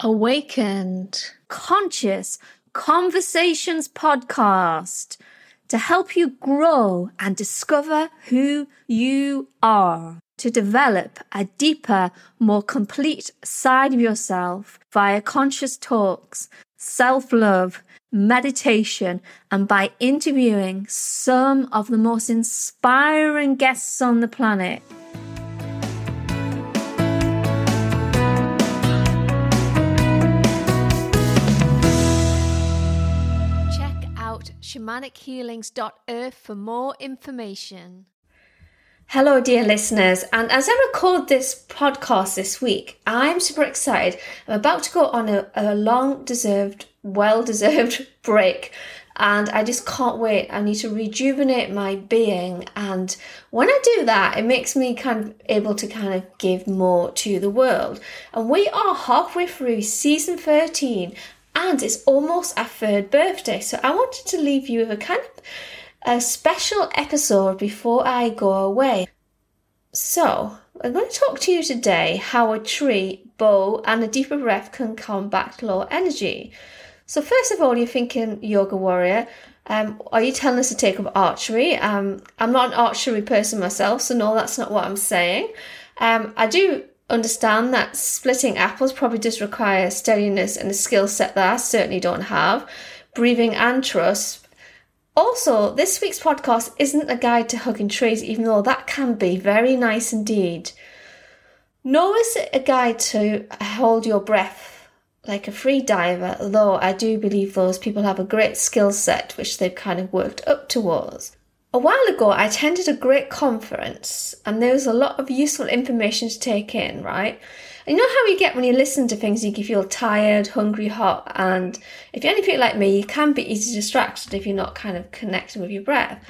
Awakened, Conscious Conversations podcast to help you grow and discover who you are, to develop a deeper, more complete side of yourself via conscious talks, self love, meditation, and by interviewing some of the most inspiring guests on the planet. shamanichealings.earth for more information. Hello, dear listeners, and as I record this podcast this week, I'm super excited. I'm about to go on a, a long deserved, well deserved break, and I just can't wait. I need to rejuvenate my being, and when I do that, it makes me kind of able to kind of give more to the world. And we are halfway through season 13, and it's almost our third birthday. So I wanted to leave you with a kind of a special episode before I go away. So I'm going to talk to you today how a tree, bow, and a deeper breath can combat low energy. So first of all, you're thinking yoga warrior. Um, are you telling us to take up archery? Um, I'm not an archery person myself, so no, that's not what I'm saying. Um, I do understand that splitting apples probably does require steadiness and a skill set that I certainly don't have. Breathing and trust. Also, this week's podcast isn't a guide to hugging trees, even though that can be very nice indeed. Nor is it a guide to hold your breath like a free diver, though I do believe those people have a great skill set which they've kind of worked up towards. A while ago, I attended a great conference and there was a lot of useful information to take in, right? You know how you get when you listen to things, you can feel tired, hungry, hot, and if you're anything like me, you can be easily distracted if you're not kind of connecting with your breath.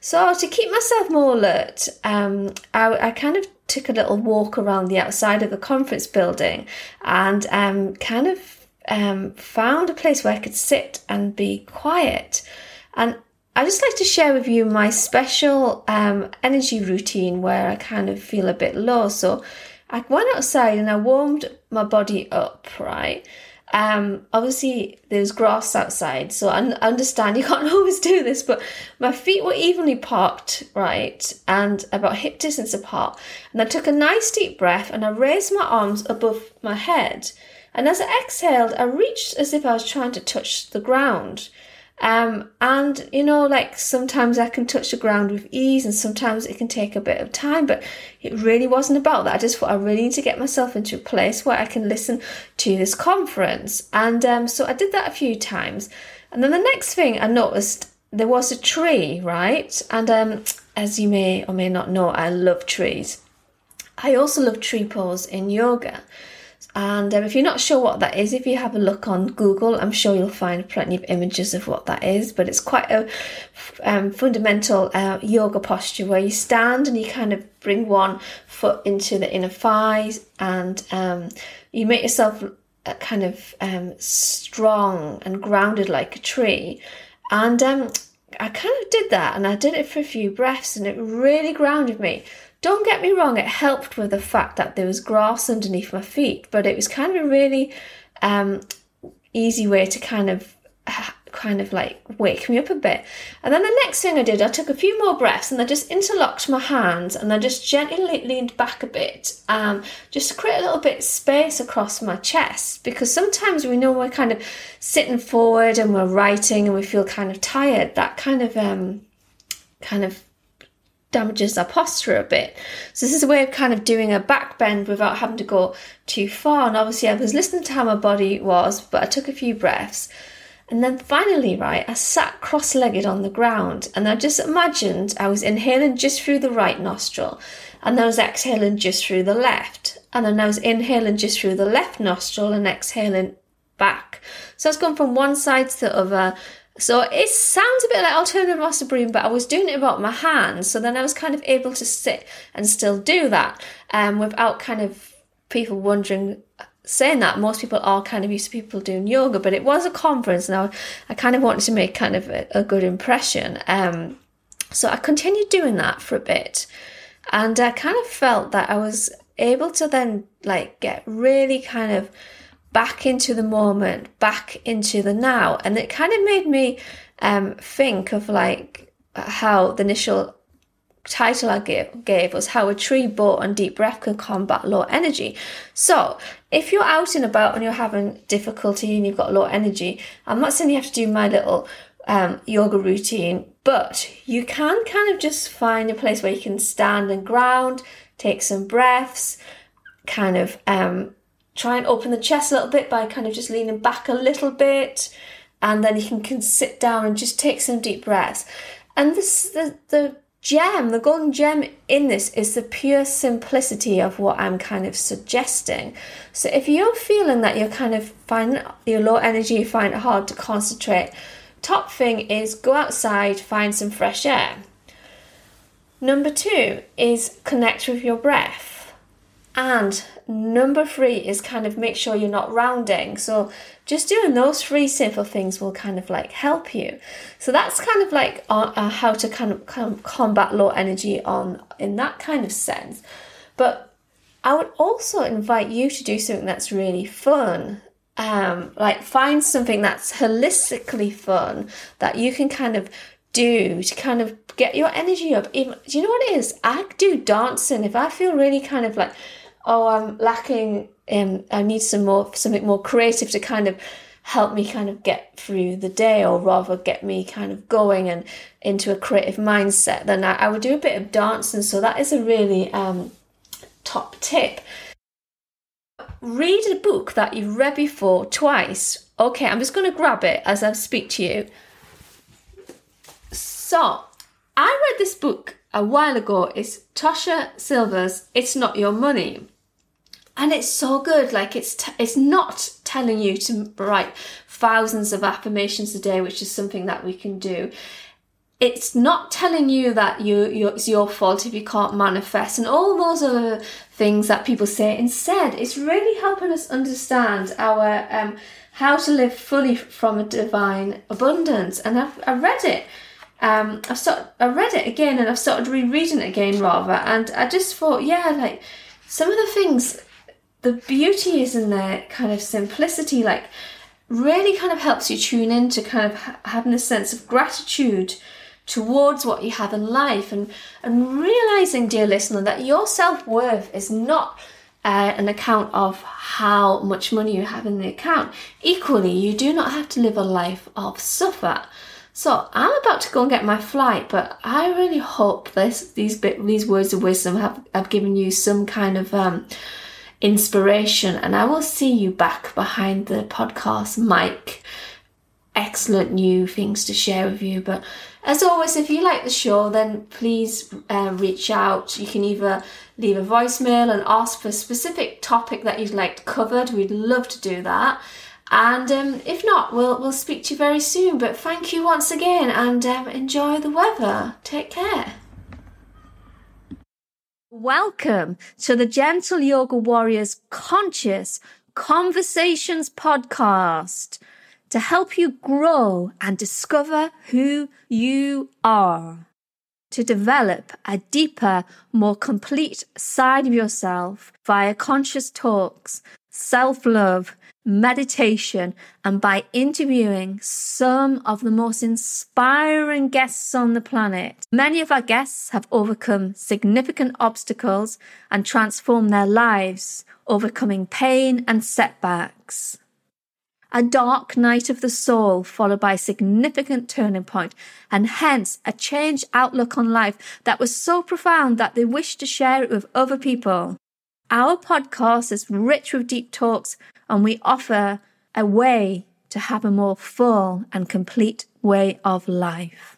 So to keep myself more alert, um, I, I, kind of took a little walk around the outside of the conference building and um, kind of um, found a place where I could sit and be quiet. And I just like to share with you my special um, energy routine where I kind of feel a bit low. So I went outside and I warmed my body up, right? Um, obviously, there's grass outside, so I understand you can't always do this, but my feet were evenly parked, right, and about hip distance apart. And I took a nice deep breath and I raised my arms above my head. And as I exhaled, I reached as if I was trying to touch the ground. Um, and you know, like sometimes I can touch the ground with ease, and sometimes it can take a bit of time, but it really wasn't about that. I just thought I really need to get myself into a place where I can listen to this conference. And um, so I did that a few times. And then the next thing I noticed there was a tree, right? And um, as you may or may not know, I love trees. I also love tree pose in yoga. And um, if you're not sure what that is, if you have a look on Google, I'm sure you'll find plenty of images of what that is. But it's quite a um, fundamental uh, yoga posture where you stand and you kind of bring one foot into the inner thighs and um, you make yourself uh, kind of um, strong and grounded like a tree. And um, I kind of did that and I did it for a few breaths and it really grounded me. Don't get me wrong, it helped with the fact that there was grass underneath my feet, but it was kind of a really um, easy way to kind of kind of like wake me up a bit. And then the next thing I did, I took a few more breaths and I just interlocked my hands and I just gently leaned back a bit, um, just to create a little bit of space across my chest. Because sometimes we know we're kind of sitting forward and we're writing and we feel kind of tired. That kind of um, kind of damages our posture a bit. So this is a way of kind of doing a back bend without having to go too far. And obviously I was listening to how my body was, but I took a few breaths. And then finally, right, I sat cross legged on the ground and I just imagined I was inhaling just through the right nostril and then I was exhaling just through the left. And then I was inhaling just through the left nostril and exhaling back. So I was going from one side to the other so it sounds a bit like alternative master breathing, but I was doing it about my hands. So then I was kind of able to sit and still do that um, without kind of people wondering, saying that. Most people are kind of used to people doing yoga, but it was a conference and I, I kind of wanted to make kind of a, a good impression. Um, so I continued doing that for a bit. And I kind of felt that I was able to then like get really kind of back into the moment, back into the now. And it kind of made me um, think of like how the initial title I gave, gave was How a Tree Bow and Deep Breath Can Combat Low Energy. So, if you're out and about and you're having difficulty and you've got low energy, I'm not saying you have to do my little um, yoga routine, but you can kind of just find a place where you can stand and ground, take some breaths, kind of um, try and open the chest a little bit by kind of just leaning back a little bit, and then you can, can sit down and just take some deep breaths. And this the the gem, the golden gem in this is the pure simplicity of what I'm kind of suggesting. So if you're feeling that you're kind of finding you're low energy, you find it hard to concentrate, top thing is go outside, find some fresh air. Number two is connect with your breath. And number three is kind of make sure you're not rounding. So just doing those three simple things will kind of like help you. So that's kind of like uh, uh, how to kind of, combat low energy on in that kind of sense. But I would also invite you to do something that's really fun. Um, like find something that's holistically fun that you can kind of do to kind of get your energy up. Even, do you know what it is? I do dancing. If I feel really kind of like oh, I'm lacking, um, I need some more, something more creative to kind of help me kind of get through the day or rather get me kind of going and into a creative mindset, then I, I would do a bit of dancing. So that is a really um, top tip. Read a book that you've read before twice. Okay, I'm just going to grab it as I speak to you. So, I read this book a while ago. It's Tosha Silver's It's Not Your Money and it's so good like it's t- it's not telling you to write thousands of affirmations a day which is something that we can do. It's not telling you that you it's your fault if you can't manifest and all those other things that people say. Instead it's really helping us understand our um, how to live fully from a divine abundance. And i've, I read it um, I've started, I read it again and I've started rereading it again rather. And I just thought yeah like some of the things the beauty is in their kind of simplicity, like really kind of helps you tune in to kind of ha- having a sense of gratitude towards what you have in life and and realizing dear listener that your self-worth is not uh, an account of how much money you have in the account. Equally you do not have to live a life of suffer. So I'm about to go and get my flight, but I really hope this these bit these words of wisdom have, have given you some kind of um, inspiration. And I will see you back behind the podcast mic. Excellent new things to share with you. But as always, if you like the show, then please uh, reach out. You can either leave a voicemail and ask for a specific topic that you'd like covered. We'd love to do that. And um, if not, we'll we'll speak to you very soon. But thank you once again, and um, enjoy the weather. Take care. Welcome to the Gentle Yoga Warriors Conscious Conversations podcast to help you grow and discover who you are, to develop a deeper, more complete side of yourself via conscious talks, self love, meditation, and by interviewing some of the most inspiring guests on the planet. Many of our guests have overcome significant obstacles and transformed their lives, overcoming pain and setbacks. A dark night of the soul, followed by a significant turning point, and hence a changed outlook on life that was so profound that they wished to share it with other people. Our podcast is rich with deep talks and we offer a way to have a more full and complete way of life.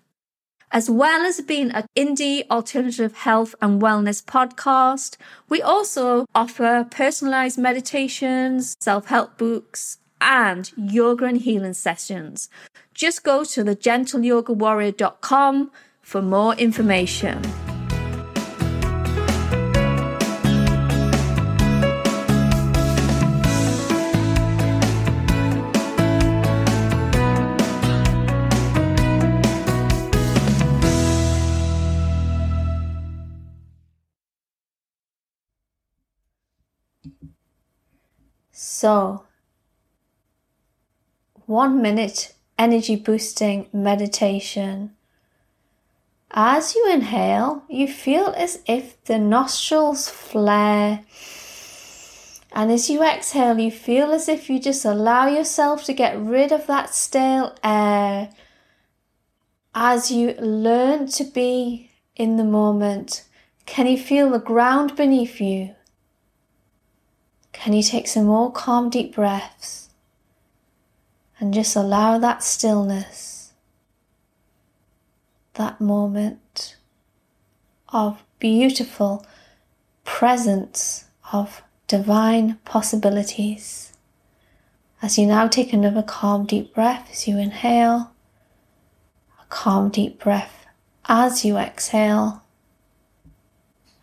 As well as being an indie alternative health and wellness podcast, we also offer personalized meditations, self-help books, and yoga and healing sessions. Just go to thegentleyogawarrior.com for more information. So, one minute energy boosting meditation. As you inhale, you feel as if the nostrils flare. And as you exhale, you feel as if you just allow yourself to get rid of that stale air. As you learn to be in the moment, can you feel the ground beneath you? Can you take some more calm, deep breaths and just allow that stillness? that moment of beautiful presence of divine possibilities. As you now take another calm, deep breath as you inhale, a calm, deep breath as you exhale.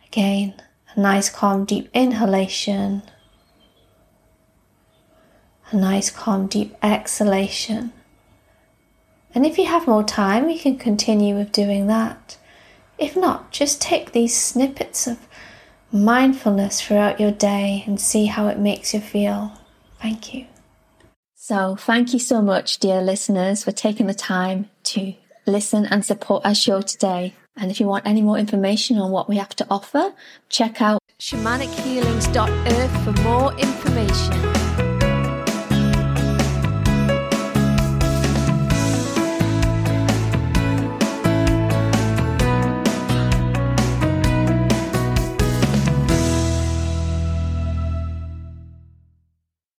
Again, a nice, calm, deep inhalation, a nice, calm, deep exhalation. And if you have more time, you can continue with doing that. If not, just take these snippets of mindfulness throughout your day and see how it makes you feel. Thank you. So, thank you so much, dear listeners, for taking the time to listen and support our show today. And if you want any more information on what we have to offer, check out shamanichealings.earth for more information.